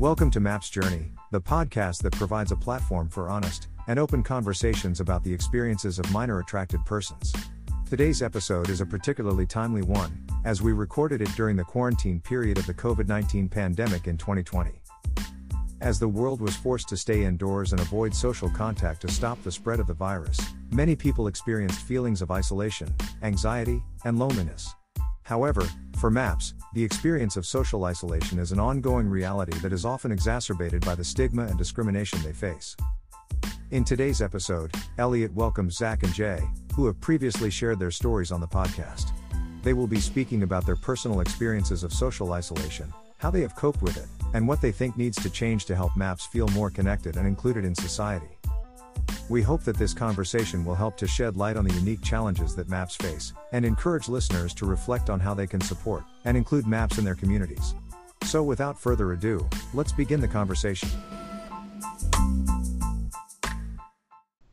Welcome to Maps Journey, the podcast that provides a platform for honest and open conversations about the experiences of minor attracted persons. Today's episode is a particularly timely one, as we recorded it during the quarantine period of the COVID 19 pandemic in 2020. As the world was forced to stay indoors and avoid social contact to stop the spread of the virus, many people experienced feelings of isolation, anxiety, and loneliness. However, for MAPS, the experience of social isolation is an ongoing reality that is often exacerbated by the stigma and discrimination they face. In today's episode, Elliot welcomes Zach and Jay, who have previously shared their stories on the podcast. They will be speaking about their personal experiences of social isolation, how they have coped with it, and what they think needs to change to help MAPS feel more connected and included in society. We hope that this conversation will help to shed light on the unique challenges that MAPS face, and encourage listeners to reflect on how they can support and include MAPS in their communities. So, without further ado, let's begin the conversation.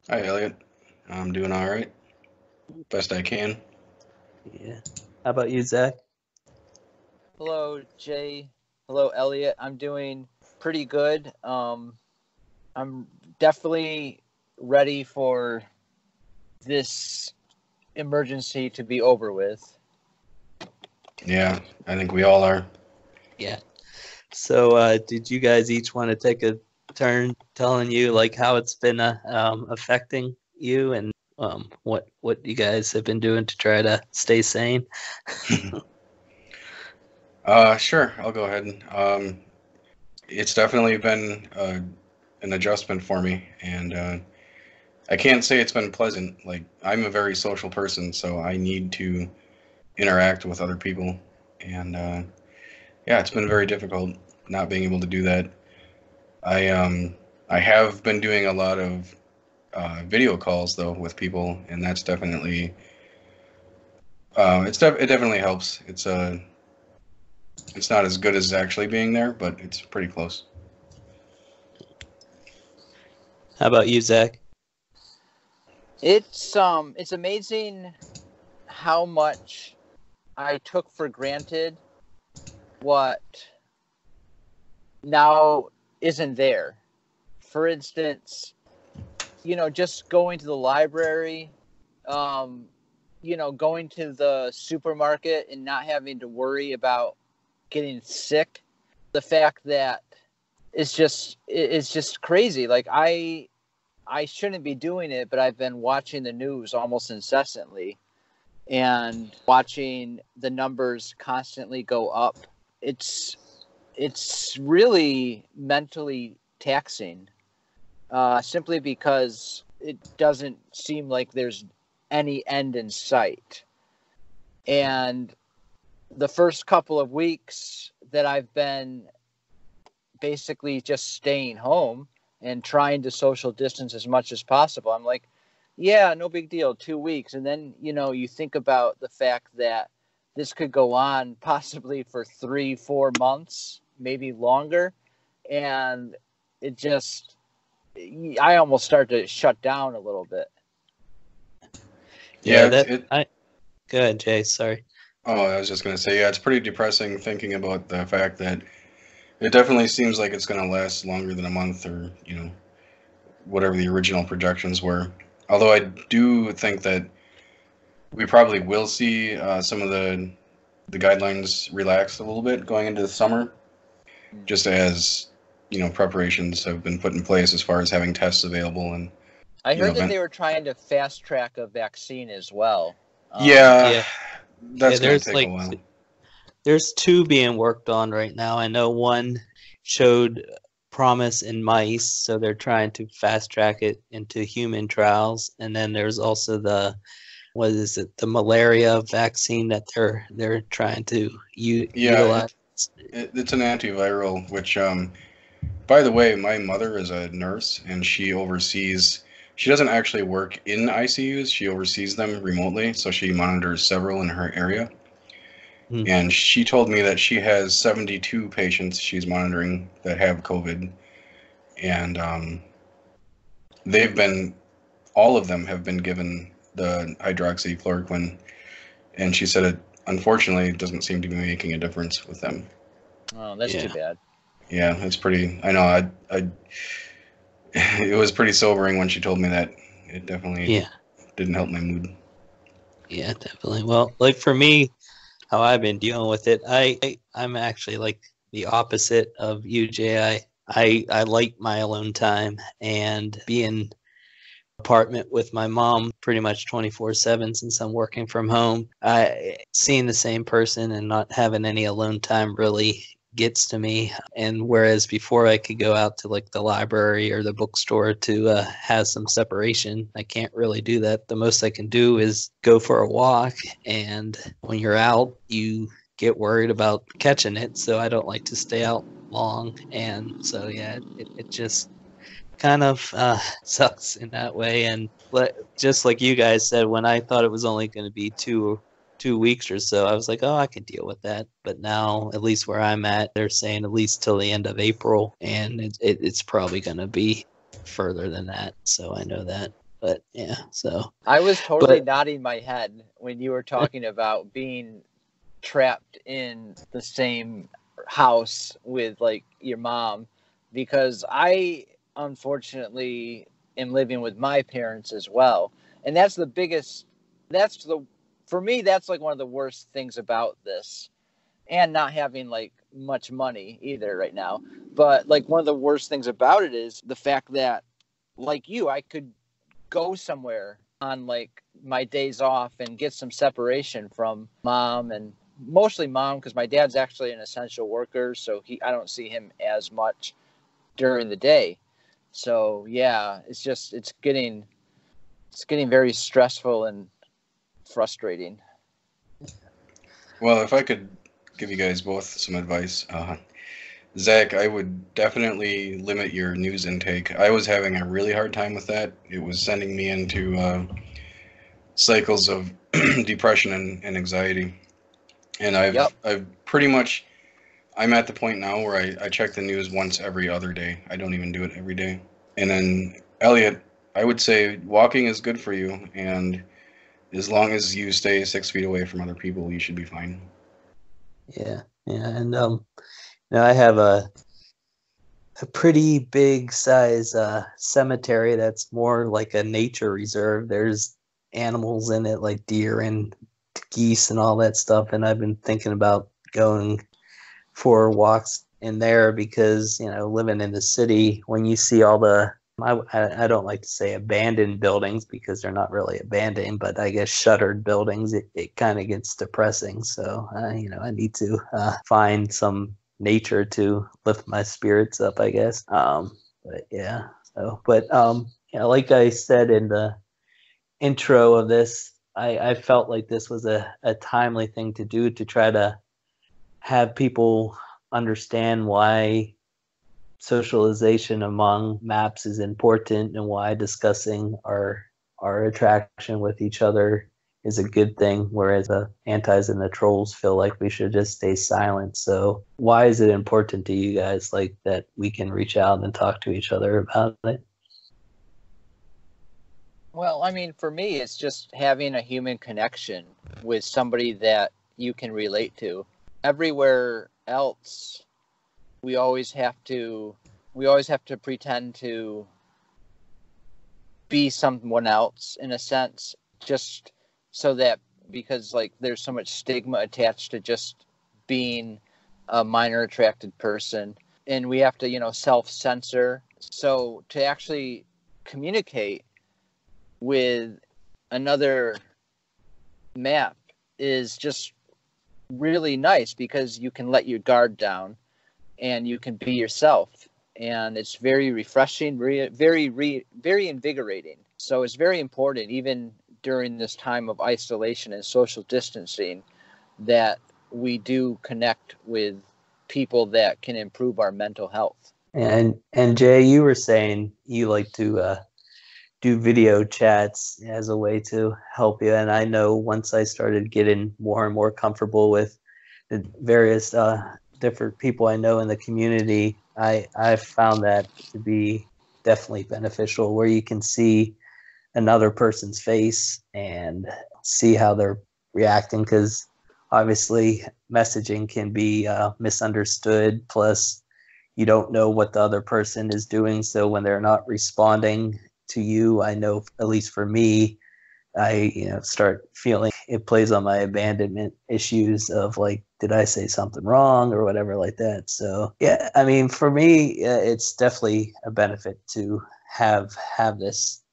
Hi, Elliot. I'm doing all right. Best I can. Yeah. How about you, Zach? Hello, Jay. Hello, Elliot. I'm doing pretty good. Um, I'm definitely ready for this emergency to be over with. Yeah, I think we all are. Yeah. So, uh, did you guys each want to take a turn telling you like how it's been uh, um, affecting you and um, what what you guys have been doing to try to stay sane? uh, sure, I'll go ahead. Um, it's definitely been uh, an adjustment for me, and uh, I can't say it's been pleasant. Like I'm a very social person, so I need to interact with other people, and uh, yeah, it's been very difficult not being able to do that. I um I have been doing a lot of uh, video calls though with people, and that's definitely uh, it's def- it definitely helps. It's uh it's not as good as actually being there, but it's pretty close. How about you, Zach? It's um it's amazing how much I took for granted what now isn't there. For instance, you know, just going to the library, um, you know, going to the supermarket and not having to worry about getting sick. The fact that it's just it's just crazy. Like I I shouldn't be doing it, but I've been watching the news almost incessantly and watching the numbers constantly go up. It's it's really mentally taxing, uh, simply because it doesn't seem like there's any end in sight. And the first couple of weeks that I've been basically just staying home and trying to social distance as much as possible. I'm like, yeah, no big deal, two weeks. And then, you know, you think about the fact that this could go on possibly for three, four months, maybe longer. And it just, I almost start to shut down a little bit. Yeah, Yeah, that it, I. Go ahead, Jay. Sorry. Oh, I was just gonna say, yeah, it's pretty depressing thinking about the fact that it definitely seems like it's gonna last longer than a month, or you know, whatever the original projections were. Although I do think that we probably will see uh, some of the the guidelines relaxed a little bit going into the summer, just as you know, preparations have been put in place as far as having tests available and I You know, heard that they were trying to fast track a vaccine as well. Um, yeah, yeah. that's Yeah, gonna take like a while. There's two being worked on right now. I know one showed promise in mice, so they're trying to fast track it into human trials. And then there's also the what is it, the malaria vaccine that they're they're trying to u- Yeah, utilize. It, it's an antiviral, which, um, by the way, my mother is a nurse and she oversees. She doesn't actually work in ICUs. She oversees them remotely, so she monitors several in her area. Hmm. And she told me that she has 72 patients she's monitoring that have COVID, and um, they've been, all of them have been given the hydroxychloroquine, and she said it unfortunately it doesn't seem to be making a difference with them. Oh, that's Yeah. too bad. Yeah, it's pretty. I know. I, I. It was pretty sobering when she told me that. It definitely Yeah. didn't help my mood. Yeah, definitely. Well, like for me, how I've been dealing with it, I, I I'm actually like the opposite of Jay. I I, like my alone time and being apartment with my mom pretty much 24 7 since i'm working from home i seeing the same person and not having any alone time really gets to me. And whereas before i could go out to like the library or the bookstore to uh, have some separation i can't really do that. The most i can do is go for a walk. And when you're out you get worried about catching it. So i don't like to stay out long. And so yeah it, it just kind of uh, sucks in that way. And le- just like you guys said, when I thought it was only going to be two two weeks or so, I was like, oh, I can deal with that. But now, at least where I'm at, they're saying at least till the end of April, and it, it, it's probably going to be further than that. So I know that. But yeah, so I was totally But- nodding my head when you were talking about being trapped in the same house with like your mom because I unfortunately am living with my parents as well. And that's the biggest that's the for me that's like one of the worst things about this and not having like much money either right now. But like one of the worst things about it is the fact that like you I could go somewhere on like my days off and get some separation from mom and mostly mom because my dad's actually an essential worker so he i don't see him as much during the day so yeah it's just it's getting it's getting very stressful and frustrating Well, if I could give you guys both some advice, uh, Zach, I would definitely limit your news intake. I was having a really hard time with that. It was sending me into uh, cycles of depression and, and anxiety. And I've Yep. I've pretty much I'm at the point now where I, I check the news once every other day. I don't even do it every day. And then Elliot, I would say walking is good for you and as long as you stay six feet away from other people, you should be fine. Yeah, yeah, and um, know, I have a a pretty big size uh, cemetery that's more like a nature reserve. There's animals in it like deer and geese and all that stuff, and I've been thinking about going for walks in there because you know living in the city when you see all the I, I don't like to say abandoned buildings because they're not really abandoned, but I guess shuttered buildings. It, it kind of gets depressing. So uh, you know, I need to uh, find some nature to lift my spirits up. I guess. Um, but yeah. So, but um, yeah, like I said in the intro of this, I, I felt like this was a, a timely thing to do to try to have people understand why socialization among maps is important and why discussing our our attraction with each other is a good thing whereas the antis and the trolls feel like we should just stay silent. So why is it important to you guys like that we can reach out and talk to each other about it? Well i mean for me it's just having a human connection with somebody that you can relate to. Everywhere else we always have to we always have to pretend to be someone else in a sense just so that because like there's so much stigma attached to just being a minor attracted person. And we have to you know self censor so to actually communicate with another map is just really nice because you can let your guard down and you can be yourself. And it's very refreshing re- very re- very invigorating. So it's very important even during this time of isolation and social distancing that we do connect with people that can improve our mental health. And and jay you were saying you like to uh, do video chats as a way to help you. And i know once i started getting more and more comfortable with the various uh, different people i know in the community i i've found that to be definitely beneficial where you can see another person's face and see how they're reacting because obviously messaging can be uh, misunderstood plus you don't know what the other person is doing. So when they're not responding to you, I know at least for me, I you know start feeling it plays on my abandonment issues of like did I say something wrong or whatever like that. So yeah, I mean for me uh, it's definitely a benefit to have have this.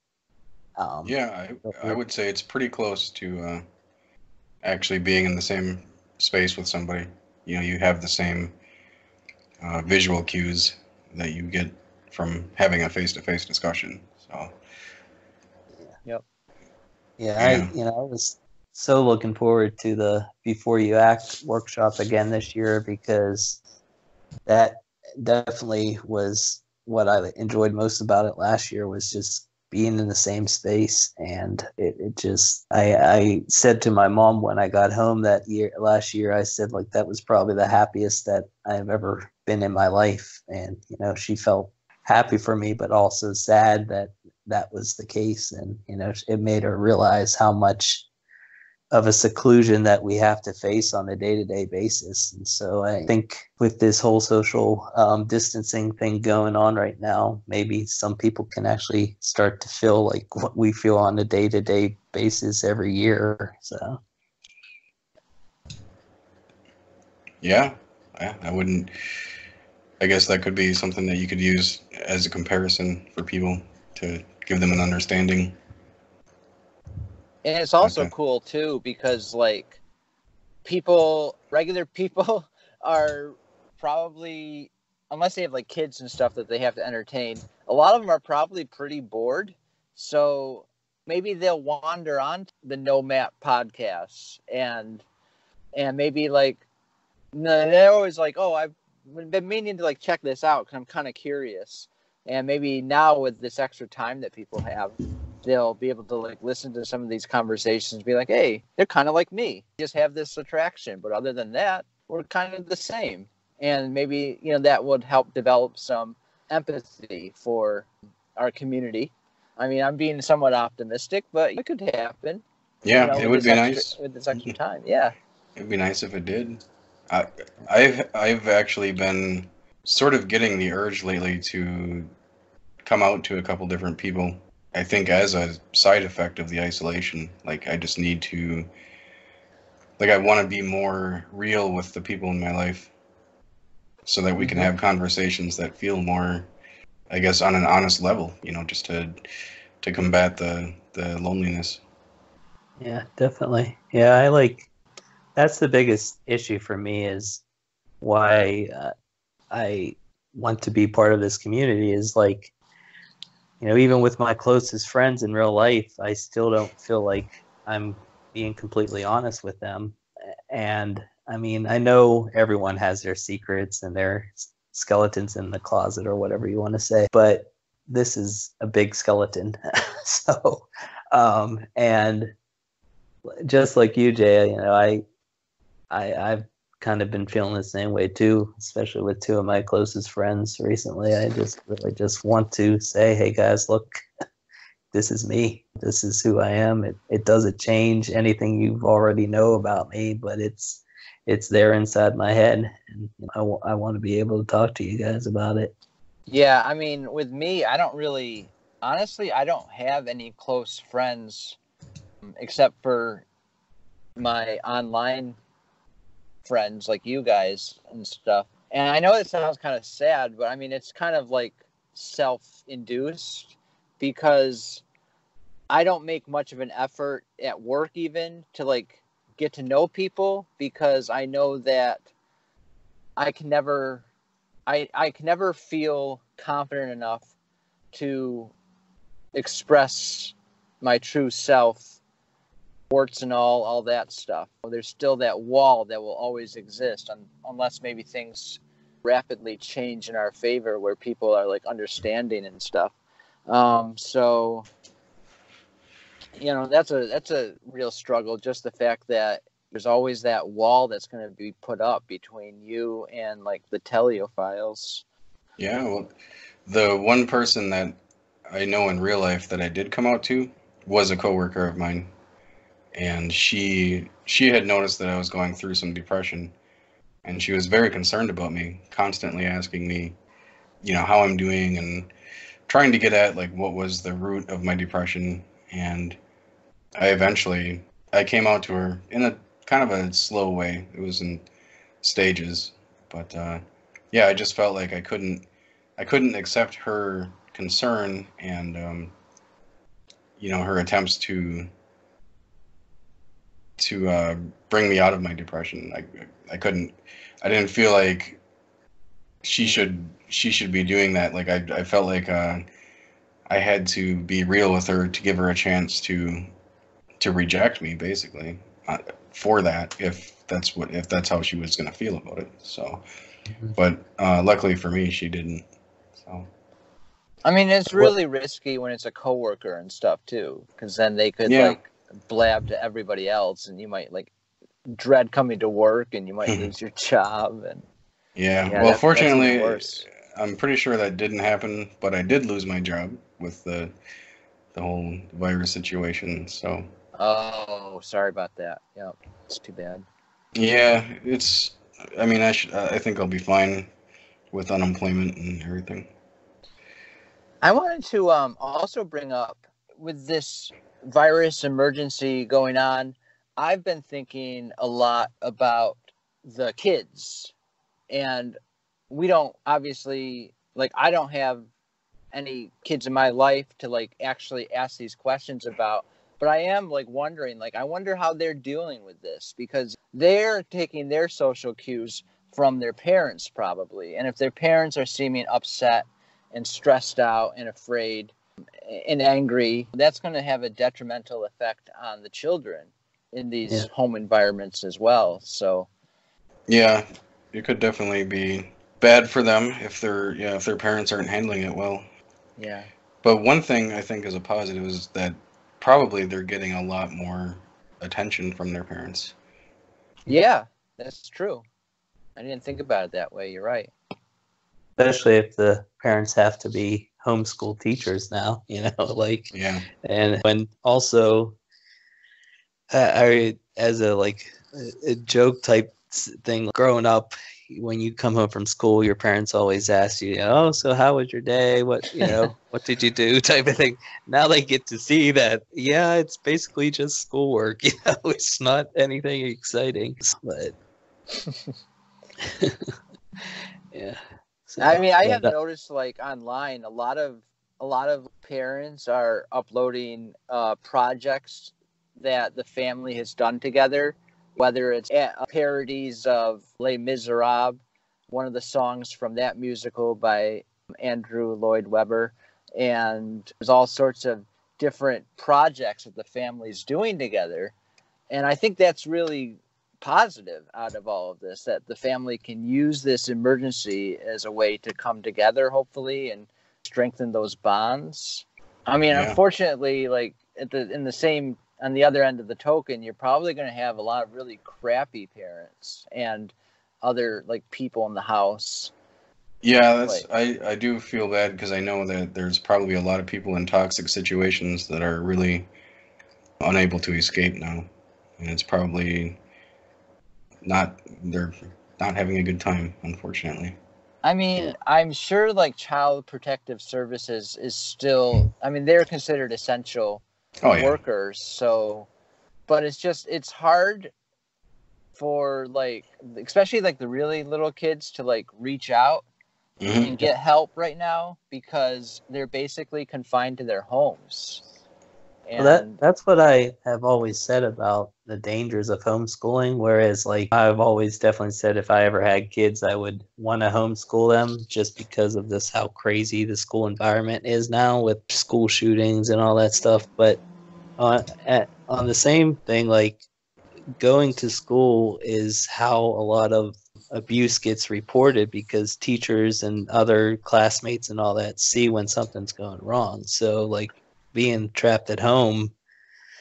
Um, yeah, I, I would say it's pretty close to uh, actually being in the same space with somebody. You know, you have the same uh, visual cues that you get from having a face-to-face discussion. So. Yep. Yeah, yeah, I you know I was so looking forward to the Before You Act workshop again this year because that definitely was what I enjoyed most about it last year was just being in the same space. And it, it just I, I said to my mom when i got home that year last year i said like that was probably the happiest that i've ever been in my life. And you know she felt happy for me but also sad that that was the case. And you know it made her realize how much of a seclusion that we have to face on a day-to-day basis. And so i think with this whole social um, distancing thing going on right now maybe some people can actually start to feel like what we feel on a day-to-day basis every year. So. Yeah yeah i wouldn't i guess that could be something that you could use as a comparison for people to give them an understanding and it's also okay. cool too because like people, regular people are probably unless they have like kids and stuff that they have to entertain, a lot of them are probably pretty bored. So maybe they'll wander on the No Map podcasts and and maybe like they're always like, oh, I've been meaning to like check this out because I'm kind of curious. And maybe now with this extra time that people have, they'll be able to like listen to some of these conversations be like hey they're kind of like me. Just have this attraction but other than that we're kind of the same. And maybe you know that would help develop some empathy for our community. I mean i'm being somewhat optimistic but it could happen. Yeah you know, it would be extra, nice. with this extra time yeah. It'd be nice if it did. I, i've i've actually been sort of getting the urge lately to come out to a couple different people I think as a side effect of the isolation, like I just need to, like I want to be more real with the people in my life, so that we can mm-hmm. have conversations that feel more, I guess, on an honest level. You know, just to to combat the the loneliness. Yeah, definitely. Yeah, I like. That's the biggest issue for me is why uh, I want to be part of this community is like you know, even with my closest friends in real life, I still don't feel like I'm being completely honest with them. And I mean, I know everyone has their secrets and their skeletons in the closet or whatever you want to say, but this is a big skeleton. so, um, and just like you, Jay, you know, I, I, I've kind of been feeling the same way too, especially with two of my closest friends recently. I just really just want to say, hey guys, look, this is me. This is who I am. It it doesn't change anything you've already know about me, but it's it's there inside my head, and I, w- I want to be able to talk to you guys about it. Yeah, I mean, with me, I don't really, honestly, I don't have any close friends except for my online friends like you guys and stuff. And I know it sounds kind of sad, but I mean, it's kind of like self induced because I don't make much of an effort at work even to like get to know people because I know that I can never I I can never feel confident enough to express my true self warts and all, all that stuff. There's still that wall that will always exist, un- unless maybe things rapidly change in our favor, where people are like understanding and stuff. Um, so, you know, that's a that's a real struggle. Just the fact that there's always that wall that's going to be put up between you and like the teleiophiles. Yeah, well, the one person that I know in real life that I did come out to was a coworker of mine and she she had noticed that I was going through some depression, and she was very concerned about me, constantly asking me, you know how I'm doing and trying to get at like what was the root of my depression and I eventually I came out to her in a kind of a slow way. It was in stages, but uh, yeah, I just felt like I couldn't I couldn't accept her concern and um, you know her attempts to to uh, bring me out of my depression. I I couldn't I didn't feel like she should she should be doing that. Like I I felt like uh, I had to be real with her to give her a chance to to reject me basically uh, for that if that's what if that's how she was going to feel about it. So, Mm-hmm. but uh, luckily for me, she didn't. So I mean, it's really risky when it's a coworker and stuff too, because then they could Yeah. like blab to everybody else, and you might like dread coming to work, and you might lose your job. And yeah, Yeah, well, that- fortunately. I'm pretty sure that didn't happen, but I did lose my job with the the whole virus situation. So oh, sorry about that. Yeah, it's too bad. yeah, it's. I mean, I should. I think I'll be fine with unemployment and everything. I wanted to um, also bring up with this virus emergency going on, I've been thinking a lot about the kids. And we don't obviously, like, I don't have any kids in my life to, like, actually ask these questions about. But I am, like, wondering, like, I wonder how they're dealing with this because they're taking their social cues from their parents, probably. And if their parents are seeming upset, and stressed out and afraid and angry, that's going to have a detrimental effect on the children in these Yeah. home environments as well. So, Yeah, it could definitely be bad for them if their yeah if their parents aren't handling it well. yeah. But one thing I think is a positive is that probably they're getting a lot more attention from their parents. Yeah, that's true. I didn't think about it that way. You're right. Especially if the parents have to be homeschool teachers now you know like Yeah. and when also uh, I as a like a, a joke type thing growing up when you come home from school your parents always ask you oh so how was your day? What you know what did you do? type of thing. Now they get to see that yeah it's basically just schoolwork you know it's not anything exciting but yeah So, I mean, I yeah, have that- noticed like online, a lot of a lot of parents are uploading uh, projects that the family has done together, whether it's a- parodies of Les Miserables, one of the songs from that musical by Andrew Lloyd Webber, and there's all sorts of different projects that the family's doing together, and I think that's really positive out of all of this that the family can use this emergency as a way to come together hopefully and strengthen those bonds i mean Yeah. unfortunately like at the in the same on the other end of the token you're probably going to have a lot of really crappy parents and other like people in the house Yeah, that's I, I do feel bad because I know that there's probably a lot of people in toxic situations that are really unable to escape now. And it's probably not they're not having a good time, unfortunately. I mean, I'm sure like child protective services is still I mean, they're considered essential Oh yeah. workers, so but it's just it's hard for like especially like the really little kids to like reach out Mhm. and get help right now because they're basically confined to their homes. And Well, that that's what I have always said about the dangers of homeschooling. Whereas, like I've always definitely said, if I ever had kids, I would want to homeschool them just because of this how crazy the school environment is now with school shootings and all that stuff. But on at, on the same thing, like going to school is how a lot of abuse gets reported because teachers and other classmates and all that see when something's going wrong. So, like being trapped at home,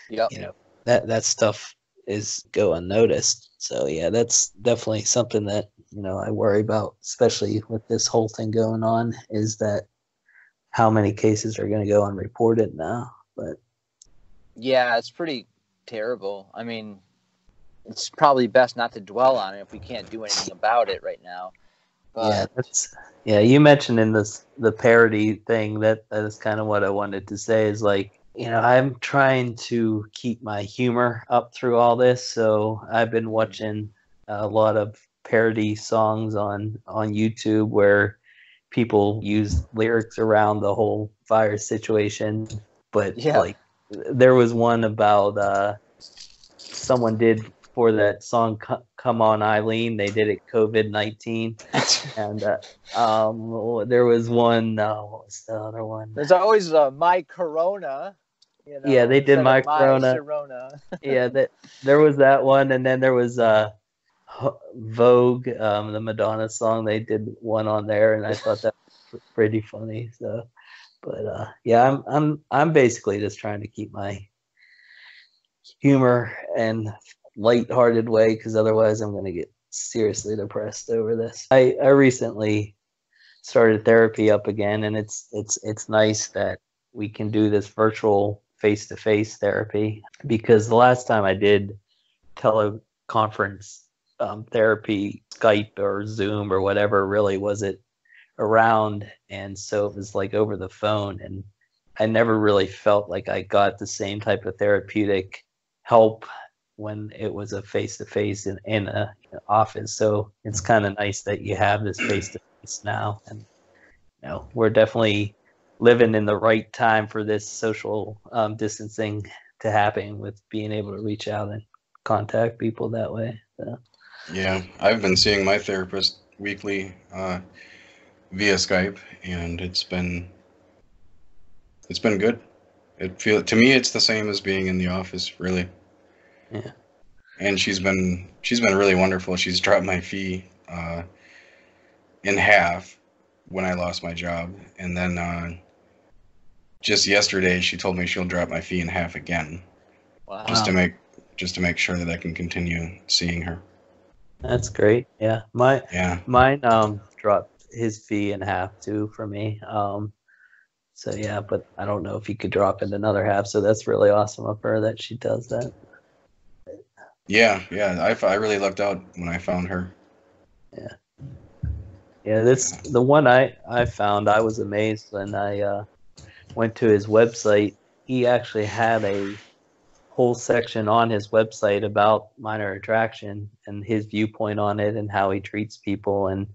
yep. you know, that that stuff is go unnoticed. So yeah, that's definitely something that, you know, I worry about, especially with this whole thing going on, is that how many cases are gonna go unreported now. But Yeah, it's pretty terrible. I mean, it's probably best not to dwell on it if we can't do anything about it right now. But yeah, that's yeah. You mentioned in this the parody thing that that is kind of what I wanted to say is like you know I'm trying to keep my humor up through all this, so I've been watching a lot of parody songs on on YouTube where people use lyrics around the whole fire situation, but Yeah. like there was one about uh someone did for that song come on eileen they did it covid-19 and uh, um there was one uh, what was the other one there's always uh, my Corona. You know, Yeah, they did My Corona. Sharona. yeah that there was that one and then there was uh vogue um the madonna song they did one on there and i thought that was pretty funny so but uh yeah i'm i'm i'm basically just trying to keep my humor and light-hearted way because otherwise i'm going to get seriously depressed over this. I i recently started therapy up again and it's it's it's nice that we can do this virtual face-to-face therapy because the last time i did teleconference um, therapy skype or zoom or whatever really was it around and so it was like over the phone and i never really felt like i got the same type of therapeutic help when it was a face-to-face in, in a office so it's kind of nice that you have this face-to-face now and you know we're definitely living in the right time for this social um, distancing to happen with being able to reach out and contact people that way so. Yeah, I've been seeing my therapist weekly uh, via Skype, and it's been it's been good. It feel to me it's the same as being in the office, really. Yeah. And she's been she's been really wonderful. She's dropped my fee uh, in half when I lost my job, and then uh, just yesterday she told me she'll drop my fee in half again, Wow. just to make just to make sure that I can continue seeing her. That's great. Yeah. My Yeah. mine um dropped his fee in half too for me. Um so yeah, but I don't know if he could drop it another half. So that's really awesome of her that she does that. Yeah, yeah. I, I really lucked out when I found her. Yeah. Yeah, this the one I I found. I was amazed when I uh, went to his website. He actually had a whole section on his website about minor attraction and his viewpoint on it and how he treats people and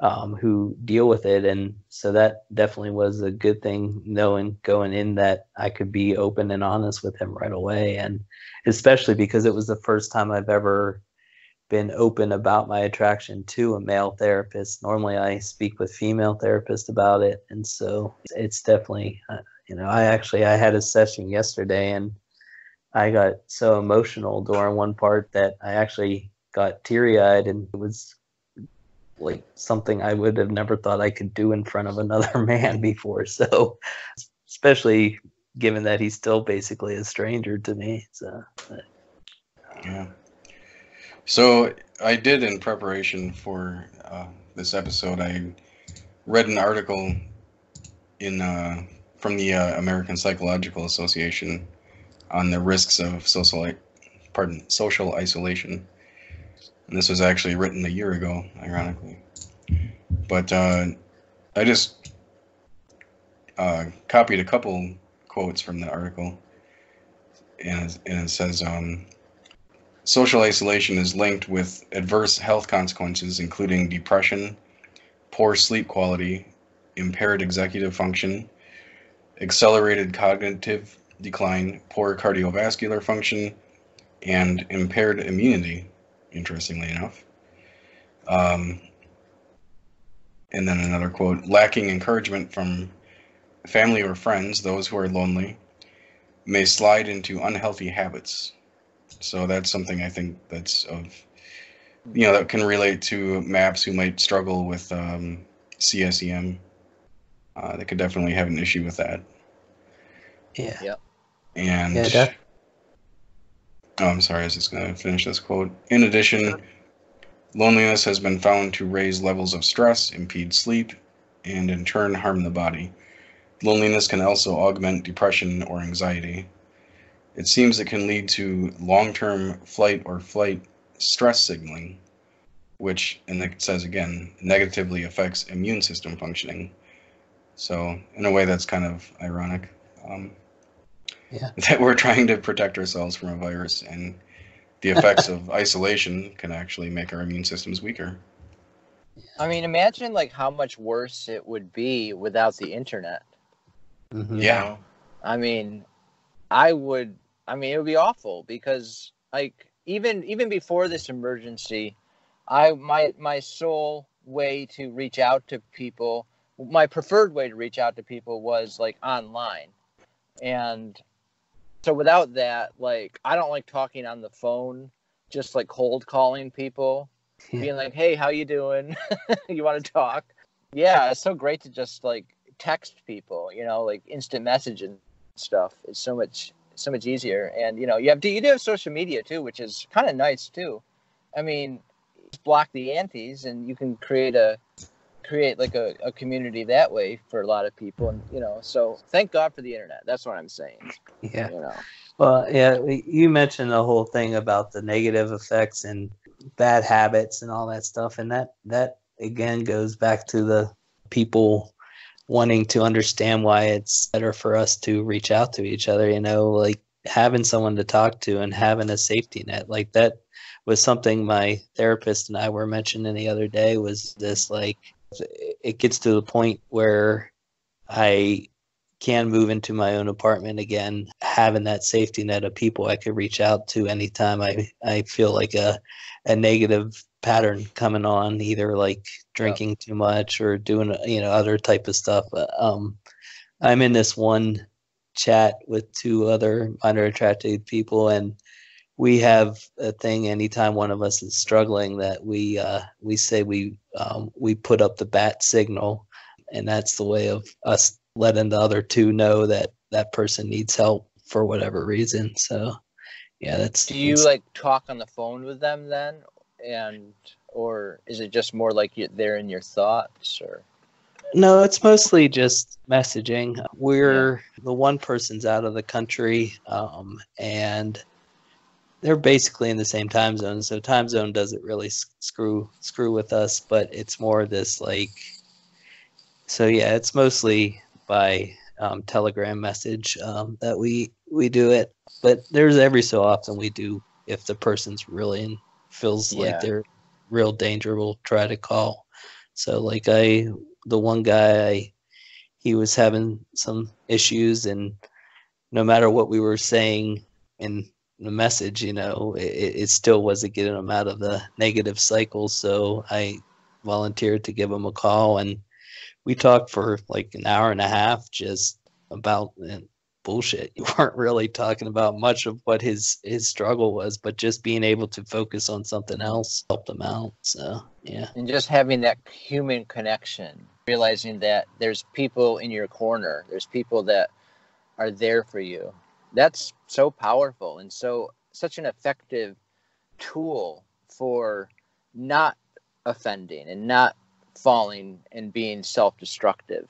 um, who deal with it. And so that definitely was a good thing, knowing going in that I could be open and honest with him right away, and especially because it was the first time I've ever been open about my attraction to a male therapist. Normally, I speak with female therapists about it, and so it's definitely, uh, you know, I actually I had a session yesterday, and I got so emotional during one part that I actually got teary eyed, and it was like something I would have never thought I could do in front of another man before. So, especially given that he's still basically a stranger to me. So, Yeah. So I did in preparation for uh, this episode. I read an article in uh, from the uh, American Psychological Association on the risks of social, pardon, social isolation. And this was actually written a year ago, ironically. But uh, I just uh, copied a couple quotes from the article, and and it says. Um, Social isolation is linked with adverse health consequences, including depression, poor sleep quality, impaired executive function, accelerated cognitive decline, poor cardiovascular function, and impaired immunity, interestingly enough. Um, and then another quote lacking encouragement from family or friends, those who are lonely, may slide into unhealthy habits. So that's something I think that's of, you know, that can relate to maps who might struggle with um, CSEM. Uh, they could definitely have an issue with that. yeah. Yep. And Yeah, def- oh, I'm sorry, I was just going to finish this quote. In addition, loneliness has been found to raise levels of stress, impede sleep, and in turn harm the body. Loneliness can also augment depression or anxiety. It seems it can lead to long term flight or flight stress signaling, which, and it says again, negatively affects immune system functioning. So, in a way, that's kind of ironic. Um, Yeah. That we're trying to protect ourselves from a virus, and the effects of isolation can actually make our immune systems weaker. I mean, imagine like how much worse it would be without the internet. Mhm. Yeah. I mean, I would. I mean, it would be awful because like even even before this emergency, I my my sole way to reach out to people, my preferred way to reach out to people was like online, and so without that, like I don't like talking on the phone, just like cold calling people, being like, "Hey, how you doing? you want to talk?" Yeah, it's so great to just like text people, you know, like instant message and stuff. It's so much so much easier. And you know, you have you do have social media too, which is kind of nice too. I mean, block the antis and you can create a create like a, a community that way for a lot of people and you know so thank god for the internet that's what i'm saying Yeah. you know Well, yeah, you mentioned the whole thing about the negative effects and bad habits and all that stuff, and that that again goes back to the people wanting to understand why it's better for us to reach out to each other. You know, like having someone to talk to and having a safety net like that was something my therapist and I were mentioning the other day. Was this like it gets to the point where I can move into my own apartment again, having that safety net of people I could reach out to anytime I, I feel like a, a negative pattern coming on, either like drinking too much or doing, you know, other type of stuff. Uh, Um, I'm in this one chat with two other minor attracted people and we have a thing anytime one of us is struggling that we uh, we say we um, we put up the bat signal and that's the way of us letting the other two know that that person needs help for whatever reason. So, yeah, that's. do you it's- like talk on the phone with them then and or is it just more like you they're in your thoughts or No, it's mostly just messaging. We're the one person's out of the country, um, and they're basically in the same time zone. So time zone doesn't really screw screw with us, but it's more this like. So yeah, it's mostly by um, Telegram message um, that we we do it, but there's every so often we do if the person's really in, feels Yeah. like they're real danger, we'll try to call. So like I the one guy I, he was having some issues and no matter what we were saying in the message you know it, it still wasn't getting him out of the negative cycle so i volunteered to give him a call and we talked for like an hour and a half just about uh, bullshit. You weren't really talking about much of what his his struggle was but just being able to focus on something else helped him out so yeah. And just having that human connection realizing that there's people in your corner there's people that are there for you. That's so powerful and so such an effective tool for not offending and not falling and being self-destructive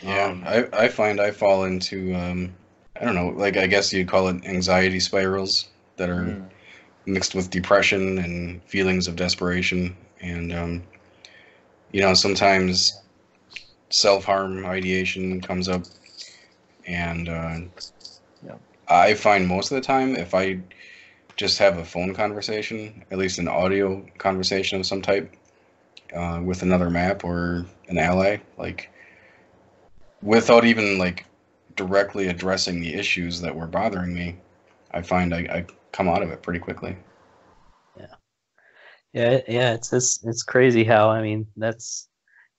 Yeah, Um, I, I find I fall into um, I don't know, like I guess you'd call it anxiety spirals that are Mm. mixed with depression and feelings of desperation, and um, you know sometimes self harm ideation comes up, and uh, Yeah. I find most of the time if I just have a phone conversation, at least an audio conversation of some type, uh, with another map or an ally, like without even like directly addressing the issues that were bothering me, I find I, I come out of it pretty quickly. Yeah, yeah, yeah. it's just it's crazy how I mean that's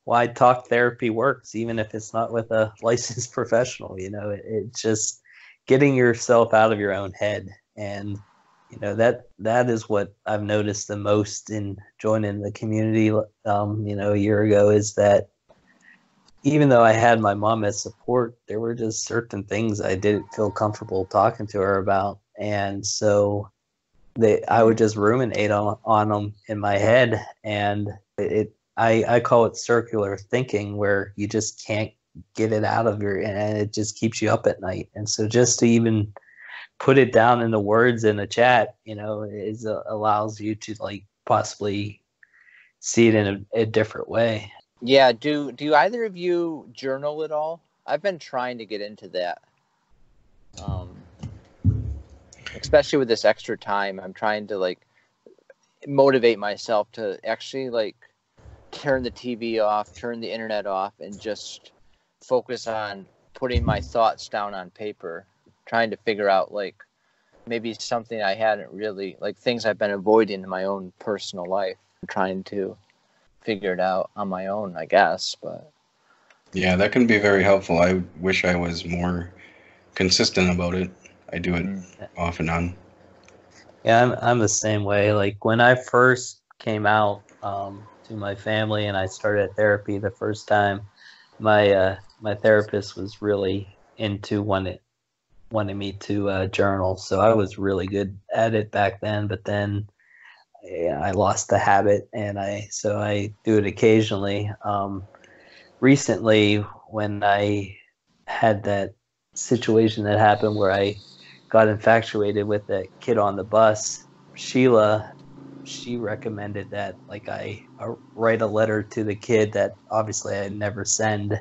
why talk therapy works, even if it's not with a licensed professional. You know, it, it's just getting yourself out of your own head, and you know that that is what I've noticed the most in joining the community. Um, you know, a year ago is that even though I had my mom as support, there were just certain things I didn't feel comfortable talking to her about, and so they I would just ruminate on on them in my head, and it I I call it circular thinking, where you just can't get it out of your and it just keeps you up at night. And so just to even put it down in the words in the chat, you know, is uh, allows you to like possibly see it in a, a different way. Yeah. Do do either of you journal at all? I've been trying to get into that. Um, especially with this extra time, I'm trying to like motivate myself to actually like turn the TV off, turn the internet off, and just focus on putting my thoughts down on paper, trying to figure out like maybe something I hadn't really like things I've been avoiding in my own personal life, trying to figure it out on my own, I guess. But Yeah, that can be very helpful. I wish I was more consistent about it. I do it Mm. off and on. Yeah, I'm I'm the same way. Like when I first came out um, to my family and I started therapy the first time, my uh, my therapist was really into wanting wanting me to uh, journal. So I was really good at it back then. But then yeah, I lost the habit, and I so I do it occasionally. Um, recently, when I had that situation that happened where I got infatuated with that kid on the bus, Sheila, she recommended that like I uh, write a letter to the kid that obviously I'd never send,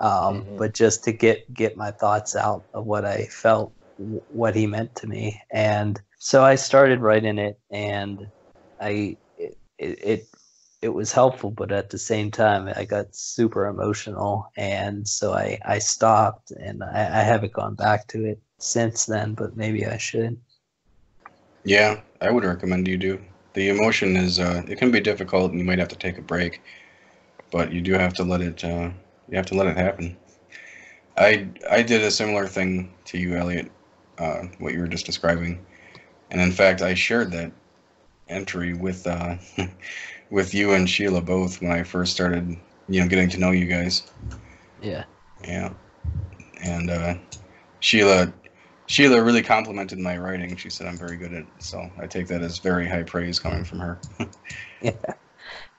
um, Mhm. but just to get get my thoughts out of what I felt, what he meant to me, and so I started writing it, and I it it. it it was helpful, but at the same time, I got super emotional, and so I, I stopped, and I, I haven't gone back to it since then. But maybe I should. Yeah, I would recommend you do. The emotion is uh, it can be difficult, and you might have to take a break, but you do have to let it. Uh, you have to let it happen. I I did a similar thing to you, Elliot. Uh, what you were just describing, and in fact, I shared that entry with uh, with you and Sheila both when I first started, you know, getting to know you guys. Yeah. Yeah, and uh, Sheila Sheila really complimented my writing. She said I'm very good at it, so I take that as very high praise coming from her. Yeah.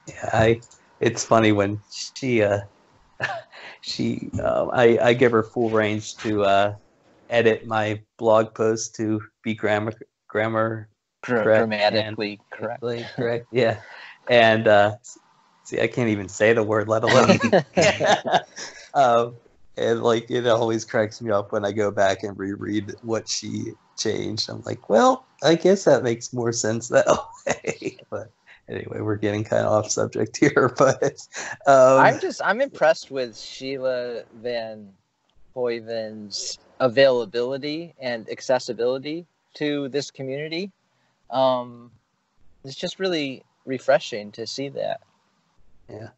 Yeah. I. It's funny when she uh, she uh, I I give her full range to uh, edit my blog post to be grammar grammar gr- Correct, grammatically correct. correctly correct. Yeah. And uh, see, I can't even say the word, let alone um, and like it always cracks me up when I go back and reread what she changed. I'm like, well, I guess that makes more sense that way. but anyway, we're getting kind of off subject here. But um, I'm just I'm impressed with Sheila Van Hoyven's availability and accessibility to this community. Um, it's just really refreshing to see that. Yeah.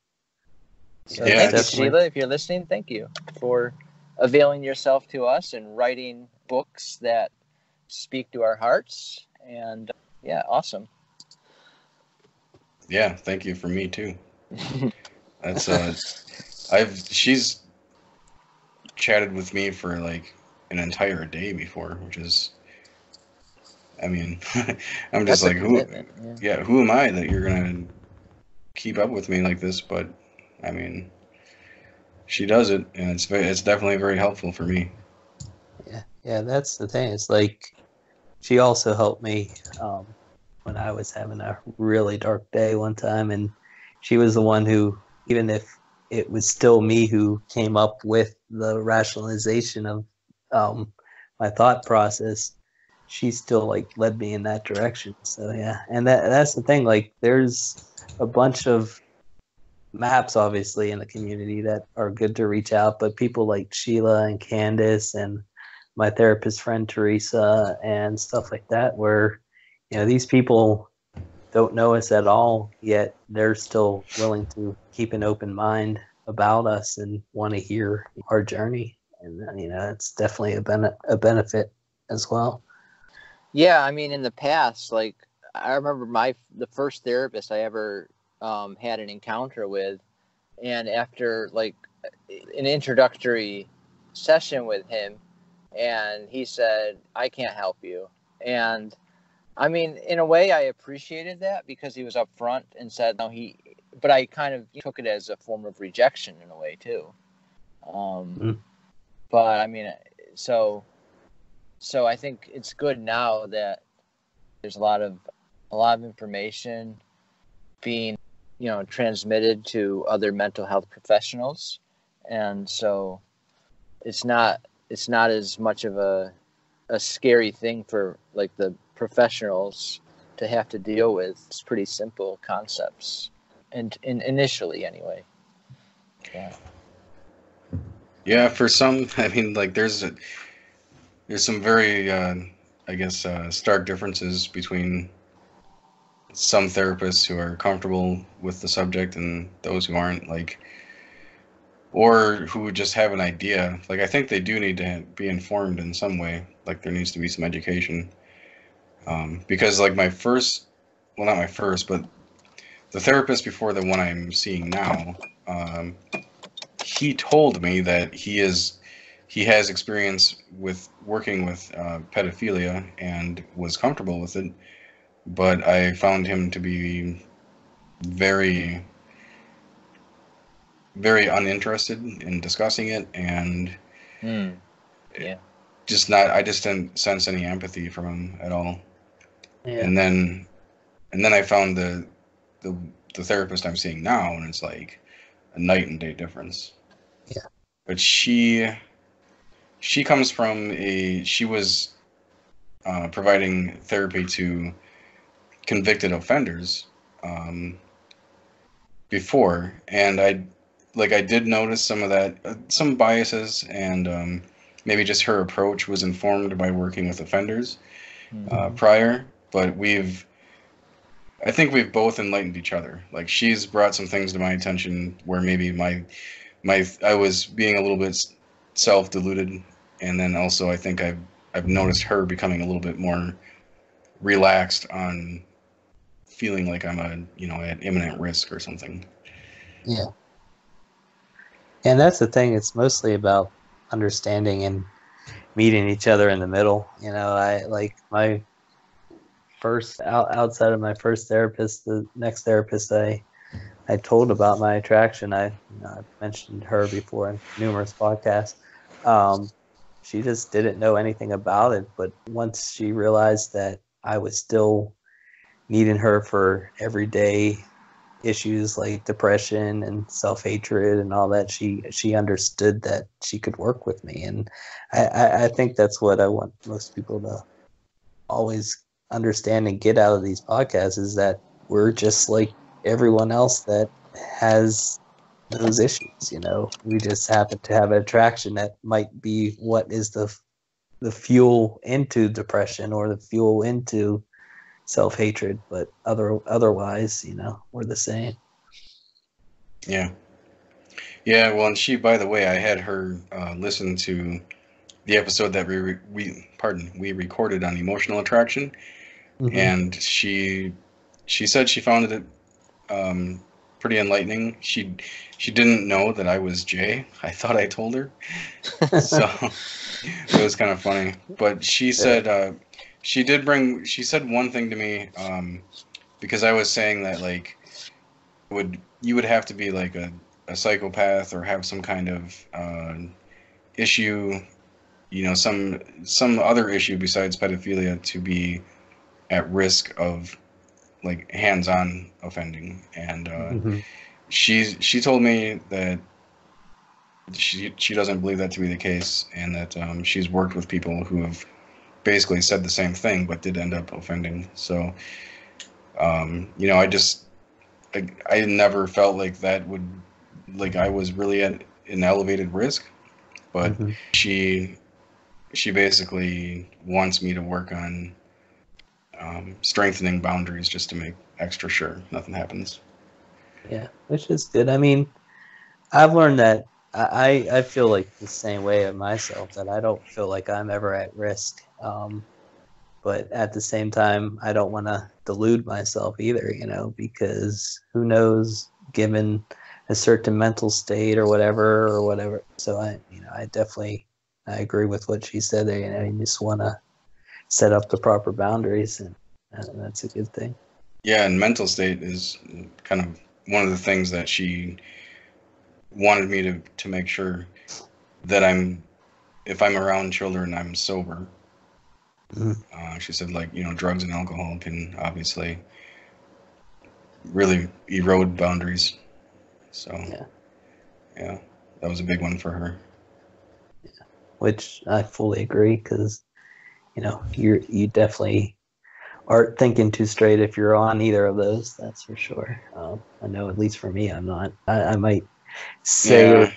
So Yeah, thank you. Sheila. If you're listening, thank you for availing yourself to us and writing books that speak to our hearts. And yeah, awesome. Yeah, thank you for me too. That's uh, I've she's chatted with me for like an entire day before, which is, I mean, I'm just That's like who, yeah. yeah, who am I that you're gonna keep up with me like this? But I mean, she does it, and it's it's definitely very helpful for me. Yeah, yeah, that's the thing. It's like she also helped me um, when I was having a really dark day one time, and she was the one who, even if it was still me who came up with the rationalization of um, my thought process, she still like led me in that direction. So yeah, and that that's the thing. Like, there's a bunch of maps obviously in the community that are good to reach out, but people like Sheila and Candace and my therapist friend Teresa and stuff like that, where you know these people don't know us at all yet. They're still willing to keep an open mind about us and want to hear our journey. And uh, you know it's definitely a, bene- a benefit as well. Yeah, I mean, in the past, like I remember my the first therapist I ever um, had an encounter with, and after like an introductory session with him, and he said, "I can't help you," and I mean, in a way, I appreciated that because he was upfront and said, "No, he." But I kind of took it as a form of rejection in a way too. Um, Mm. But I mean, so so I think it's good now that there's a lot of a lot of information being you know transmitted to other mental health professionals and so it's not it's not as much of a a scary thing for like the professionals to have to deal with it's pretty simple concepts and, and initially anyway yeah Yeah, for some, I mean, like there's a, there's some very, uh, I guess, uh, stark differences between some therapists who are comfortable with the subject and those who aren't. Like, or who just have an idea. Like, I think they do need to be informed in some way. Like, there needs to be some education. Um, because, like, my first, well, not my first, but the therapist before the one I'm seeing now, um, he told me that he is he has experience with working with uh, pedophilia and was comfortable with it but i found him to be very very uninterested in discussing it and yeah, just not i just didn't sense any empathy from him at all Yeah. and then and then i found the the the therapist i'm seeing now and it's like a night and day difference Yeah. but she she comes from a she was uh, providing therapy to convicted offenders um, before and i like i did notice some of that uh, some biases and um, maybe just her approach was informed by working with offenders Hmm. uh, prior, but we've, I think we've both enlightened each other. Like she's brought some things to my attention where maybe my, my I was being a little bit self-deluded, and then also I think I've I've noticed her becoming a little bit more relaxed on feeling like I'm a you know at imminent risk or something. Yeah. And that's the thing, it's mostly about understanding and meeting each other in the middle. You know, I like my first out, outside of my first therapist, the next therapist I I told about my attraction. I, you know, I've mentioned her before in numerous podcasts. Um, she just didn't know anything about it, but once she realized that I was still needing her for everyday issues like depression and self-hatred and all that she she understood that she could work with me and I, I i think that's what i want most people to always understand and get out of these podcasts is that we're just like everyone else that has those issues you know we just happen to have an attraction that might be what is the the fuel into depression or the fuel into self hatred, but other otherwise, you know, we're the same. Yeah. Yeah, well, and she, by the way, I had her uh, listen to the episode that we, we, pardon, we recorded on emotional attraction, and she, she said she found it um, pretty enlightening. She, she didn't know that I was Jay. I thought I told her, so it was kind of funny. But she said uh, she did bring. She said one thing to me um, because I was saying that like would you would have to be like a, a psychopath or have some kind of uh, issue, you know, some some other issue besides pedophilia to be at risk of like hands-on offending. And uh, Mhm. she she told me that she she doesn't believe that to be the case, and that um, she's worked with people who have basically said the same thing but did end up offending. So, um, you know, I just I, I never felt like that would like I was really at an elevated risk, but Mhm. she she basically wants me to work on um, strengthening boundaries just to make extra sure nothing happens. Yeah, which is good. I mean, I've learned that I, I feel like the same way of myself that I don't feel like I'm ever at risk. Um, but at the same time, I don't want to delude myself either, you know, because who knows, given a certain mental state or whatever or whatever. So I, you know, I definitely I agree with what she said there. You know, you just want to set up the proper boundaries, and, and that's a good thing. Yeah, and mental state is kind of one of the things that she wanted me to to make sure that I'm if I'm around children, I'm sober. Mhm. Uh, she said, like you know, drugs and alcohol can obviously really erode boundaries. So Yeah. yeah, that was a big one for her. Yeah, which I fully agree because you know you you definitely aren't thinking too straight if you're on either of those. That's for sure. Um, I know at least for me, I'm not. I, I might say or Yeah.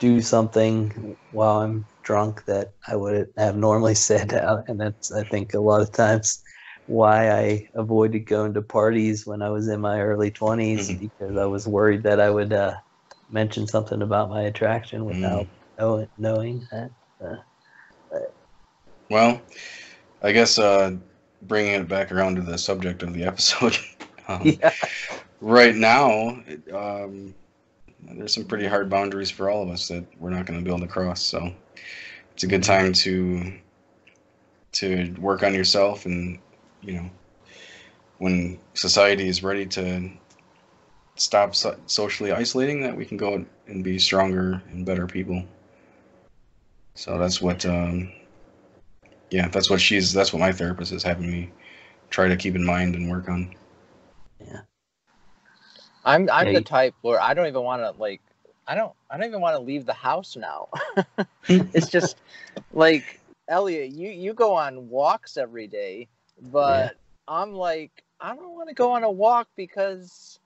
do something while I'm drunk that I would have normally said out, and that's I think a lot of times why I avoided going to parties when I was in my early 20s Mhm. because I was worried that I would uh, mention something about my attraction without know, knowing that. Well, I guess uh, bringing it back around to the subject of the episode. um, Yeah. right now, it, um, there's some pretty hard boundaries for all of us that we're not going to be able to cross. So it's a good time to to work on yourself, and you know, when society is ready to stop so- socially isolating, that we can go and be stronger and better people. So that's what, um, yeah, that's what she's. That's what my therapist is having me try to keep in mind and work on. Yeah. I'm I'm Yeah, the you- type where I don't even want to like I don't I don't even want to leave the house now. it's just like Elliot, you you go on walks every day, but I'm like I don't want to go on a walk because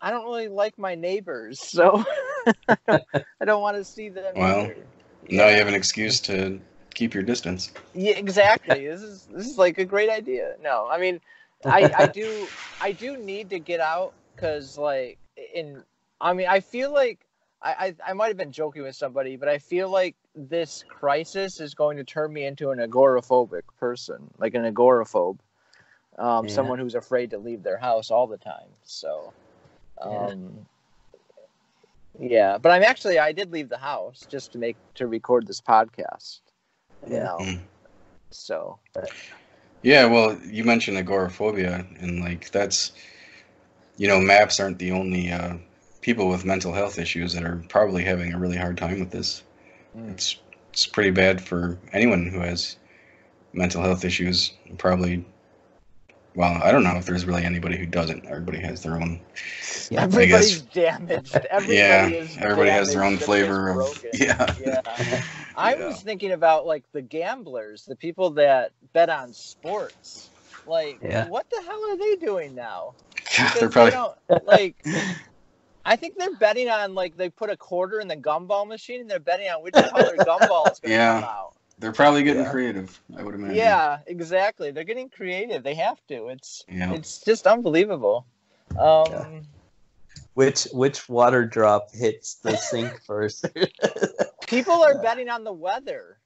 I don't really like my neighbors, so I don't want to see them. Well, either. Now you have an excuse to keep your distance. Yeah, exactly. this is this is like a great idea. No, I mean, I I do I do need to get out because like in I mean I feel like I, I I might have been joking with somebody, but I feel like this crisis is going to turn me into an agoraphobic person, like an agoraphobe, um, Yeah. someone who's afraid to leave their house all the time. So, Yeah. um, yeah, but I'm actually I did leave the house just to make to record this podcast. You Yeah. know, Mm. so Yeah, well, you mentioned agoraphobia, and like that's, you know, maps aren't the only uh, people with mental health issues that are probably having a really hard time with this. Mm. It's it's pretty bad for anyone who has mental health issues. Probably, well, I don't know if there's really anybody who doesn't. Everybody has their own. Yeah, everybody's damaged. Everybody yeah, is everybody has their own flavor of. broken. Yeah. Yeah. I Yeah. was thinking about like the gamblers, the people that bet on sports. Like, Yeah. what the hell are they doing now? they're probably. they like. I think they're betting on like they put a quarter in the gumball machine and they're betting on which color gumball is going to Yeah. come out. They're probably getting Yeah. creative. I would imagine. Yeah, exactly. They're getting creative. They have to. It's Yeah. it's just unbelievable. Um, Yeah. Which which water drop hits the sink first? People are Yeah. betting on the weather.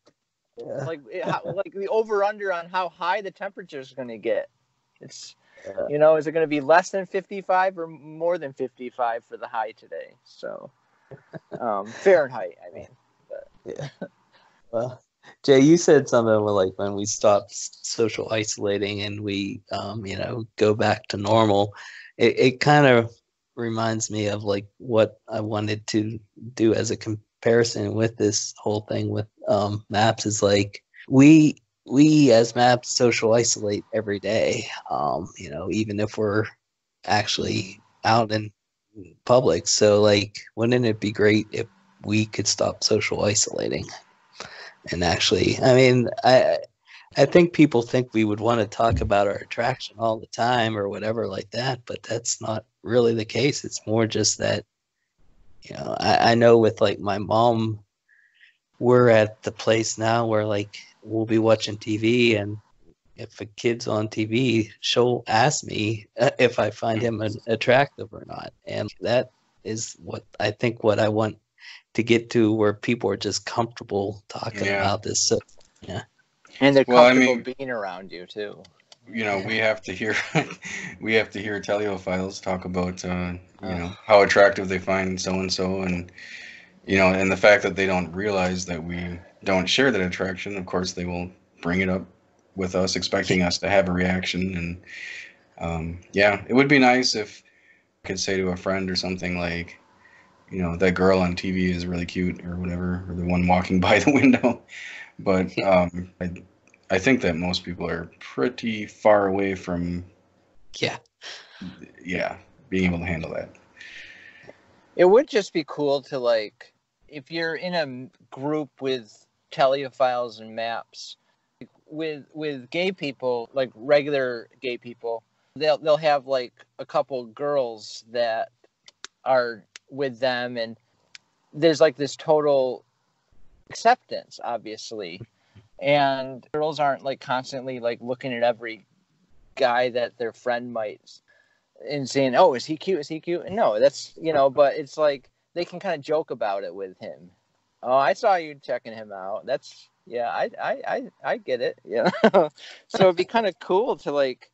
Yeah. like it- how, like the over under on how high the temperature is going to get. It's Yeah. you know, is it going to be less than 55 or more than 55 for the high today? So um Fahrenheit, I mean. But. Yeah. Well, Jay, you said something like when we stop social isolating and we, um, you know, go back to normal. It, it kind of reminds me of like what I wanted to do as a comparison with this whole thing with um, maps. Is like we we as maps social isolate every day. Um, you know, even if we're actually out in public. So, like, wouldn't it be great if we could stop social isolating? And actually i mean i i think people think we would want to talk about our attraction all the time or whatever like that but that's not really the case. It's more just that you know i, I know with like my mom we're at the place now where like we'll be watching tv and if a kid's on tv she'll ask me uh, if i find him attractive or not. And that is what i think what i want to get to where people are just comfortable talking Yeah. about this. So yeah. And they're Well, I comfortable mean- being around you too. you know, we have to hear we have to hear teleiophiles talk about uh, you Ugh. know how attractive they find so and so, and you know, and the fact that they don't realize that we don't share that attraction. Of course, they will bring it up with us, expecting us to have a reaction. And um, yeah, it would be nice if I could say to a friend or something like, you know, that girl on TV is really cute or whatever, or the one walking by the window. But um, I, I think that most people are pretty far away from yeah, yeah being able to handle that. It would just be cool to like if you're in a group with teleiophiles and maps with with gay people, like regular gay people, they'll they'll have like a couple girls that are with them and there's like this total acceptance obviously. And girls aren't like constantly like looking at every guy that their friend might and saying oh is he cute? Is he cute? And no that's you know but it's like they can kind of joke about it with him. Oh i saw you checking him out. That's yeah i i i, I get it yeah so it'd be kind of cool to like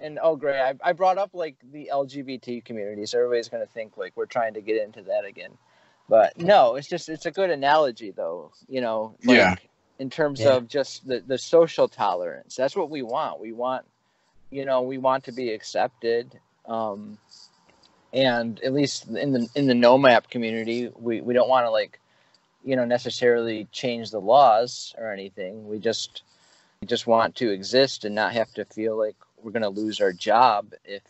and oh great. I, I brought up like the lgbt community so everybody's going to think like we're trying to get into that again. But no it's just it's a good analogy though you know like, Yeah. in terms Yeah. of just the, the social tolerance. That's what we want. We want you know we want to be accepted um and at least in the in the no map community we we don't want to like you know necessarily change the laws or anything. We just we just want to exist and not have to feel like we're going to lose our job if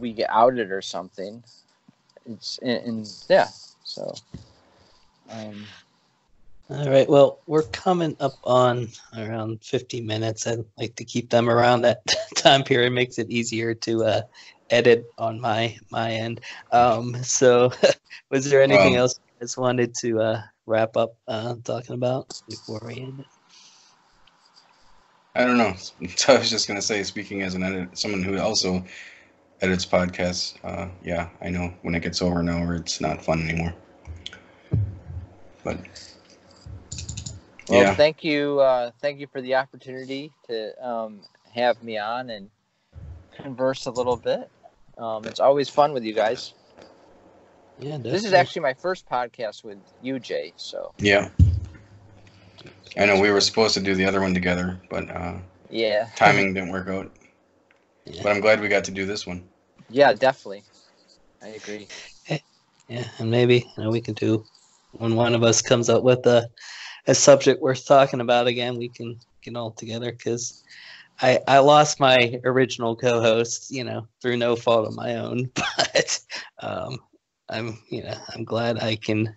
we get outed or something it's and, and yeah so um All right. Well, we're coming up on around 50 minutes. I'd like to keep them around that time period. Makes it easier to uh, edit on my my end. Um, so, was there anything Um, else you guys wanted to uh, wrap up uh, talking about before we end it? I don't know. So I was just gonna say, speaking as an edit, someone who also edits podcasts, uh, yeah, I know when it gets over an hour, it's not fun anymore. But well yeah, thank you uh thank you for the opportunity to um have me on and converse a little bit um it's always fun with you guys Yeah, this is actually my first podcast with you jay so yeah. I know we were supposed to do the other one together, but uh, yeah timing didn't work out. Yeah. But I'm glad we got to do this one. yeah definitely i agree Yeah, and maybe you know we can do when one of us comes up with a a subject worth talking about again. We can get all together because I I lost my original co-host, you know, through no fault of my own. But um, I'm you know I'm glad I can.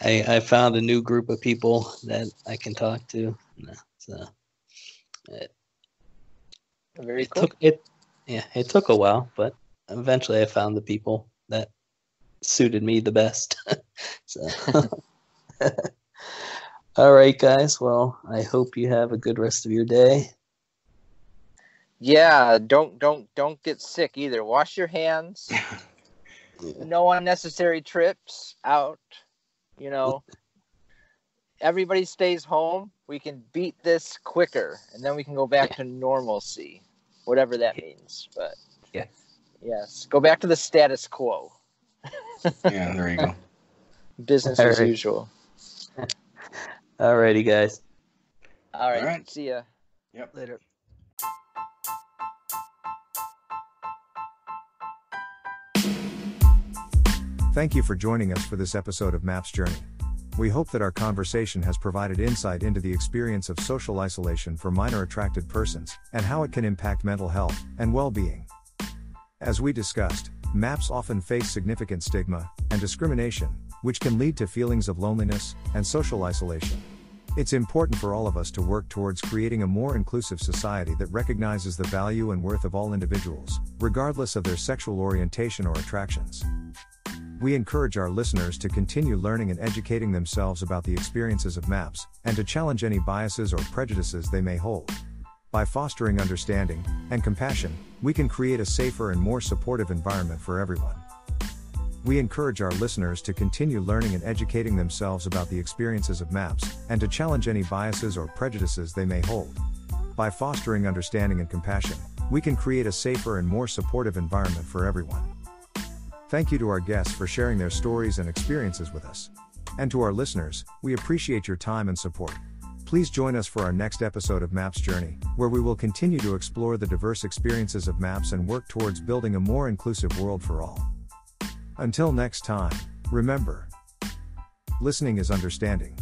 I I found a new group of people that I can talk to. you know, So uh, very it cool took it yeah it took a while, but eventually I found the people that suited me the best. so all right guys, well, I hope you have a good rest of your day. yeah don't don't don't get sick either wash your hands no unnecessary trips out you know everybody stays home we can beat this quicker and then we can go back to normalcy whatever that means but Yeah. yes go back to the status quo Yeah, there you go. business as Alright. usual Alrighty guys. all right, All right. see ya Yep. Later. Thank you for joining us for this episode of Maps Journey. We hope that our conversation has provided insight into the experience of social isolation for minor attracted persons and how it can impact mental health and well being. As we discussed, MAPS often face significant stigma and discrimination, which can lead to feelings of loneliness and social isolation. It's important for all of us to work towards creating a more inclusive society that recognizes the value and worth of all individuals, regardless of their sexual orientation or attractions. We encourage our listeners to continue learning and educating themselves about the experiences of MAPS, and to challenge any biases or prejudices they may hold. By fostering understanding and compassion, we can create a safer and more supportive environment for everyone. We encourage our listeners to continue learning and educating themselves about the experiences of MAPS, and to challenge any biases or prejudices they may hold. By fostering understanding and compassion, we can create a safer and more supportive environment for everyone. Thank you to our guests for sharing their stories and experiences with us. And to our listeners, we appreciate your time and support. Please join us for our next episode of Maps Journey, where we will continue to explore the diverse experiences of maps and work towards building a more inclusive world for all. Until next time, remember listening is understanding.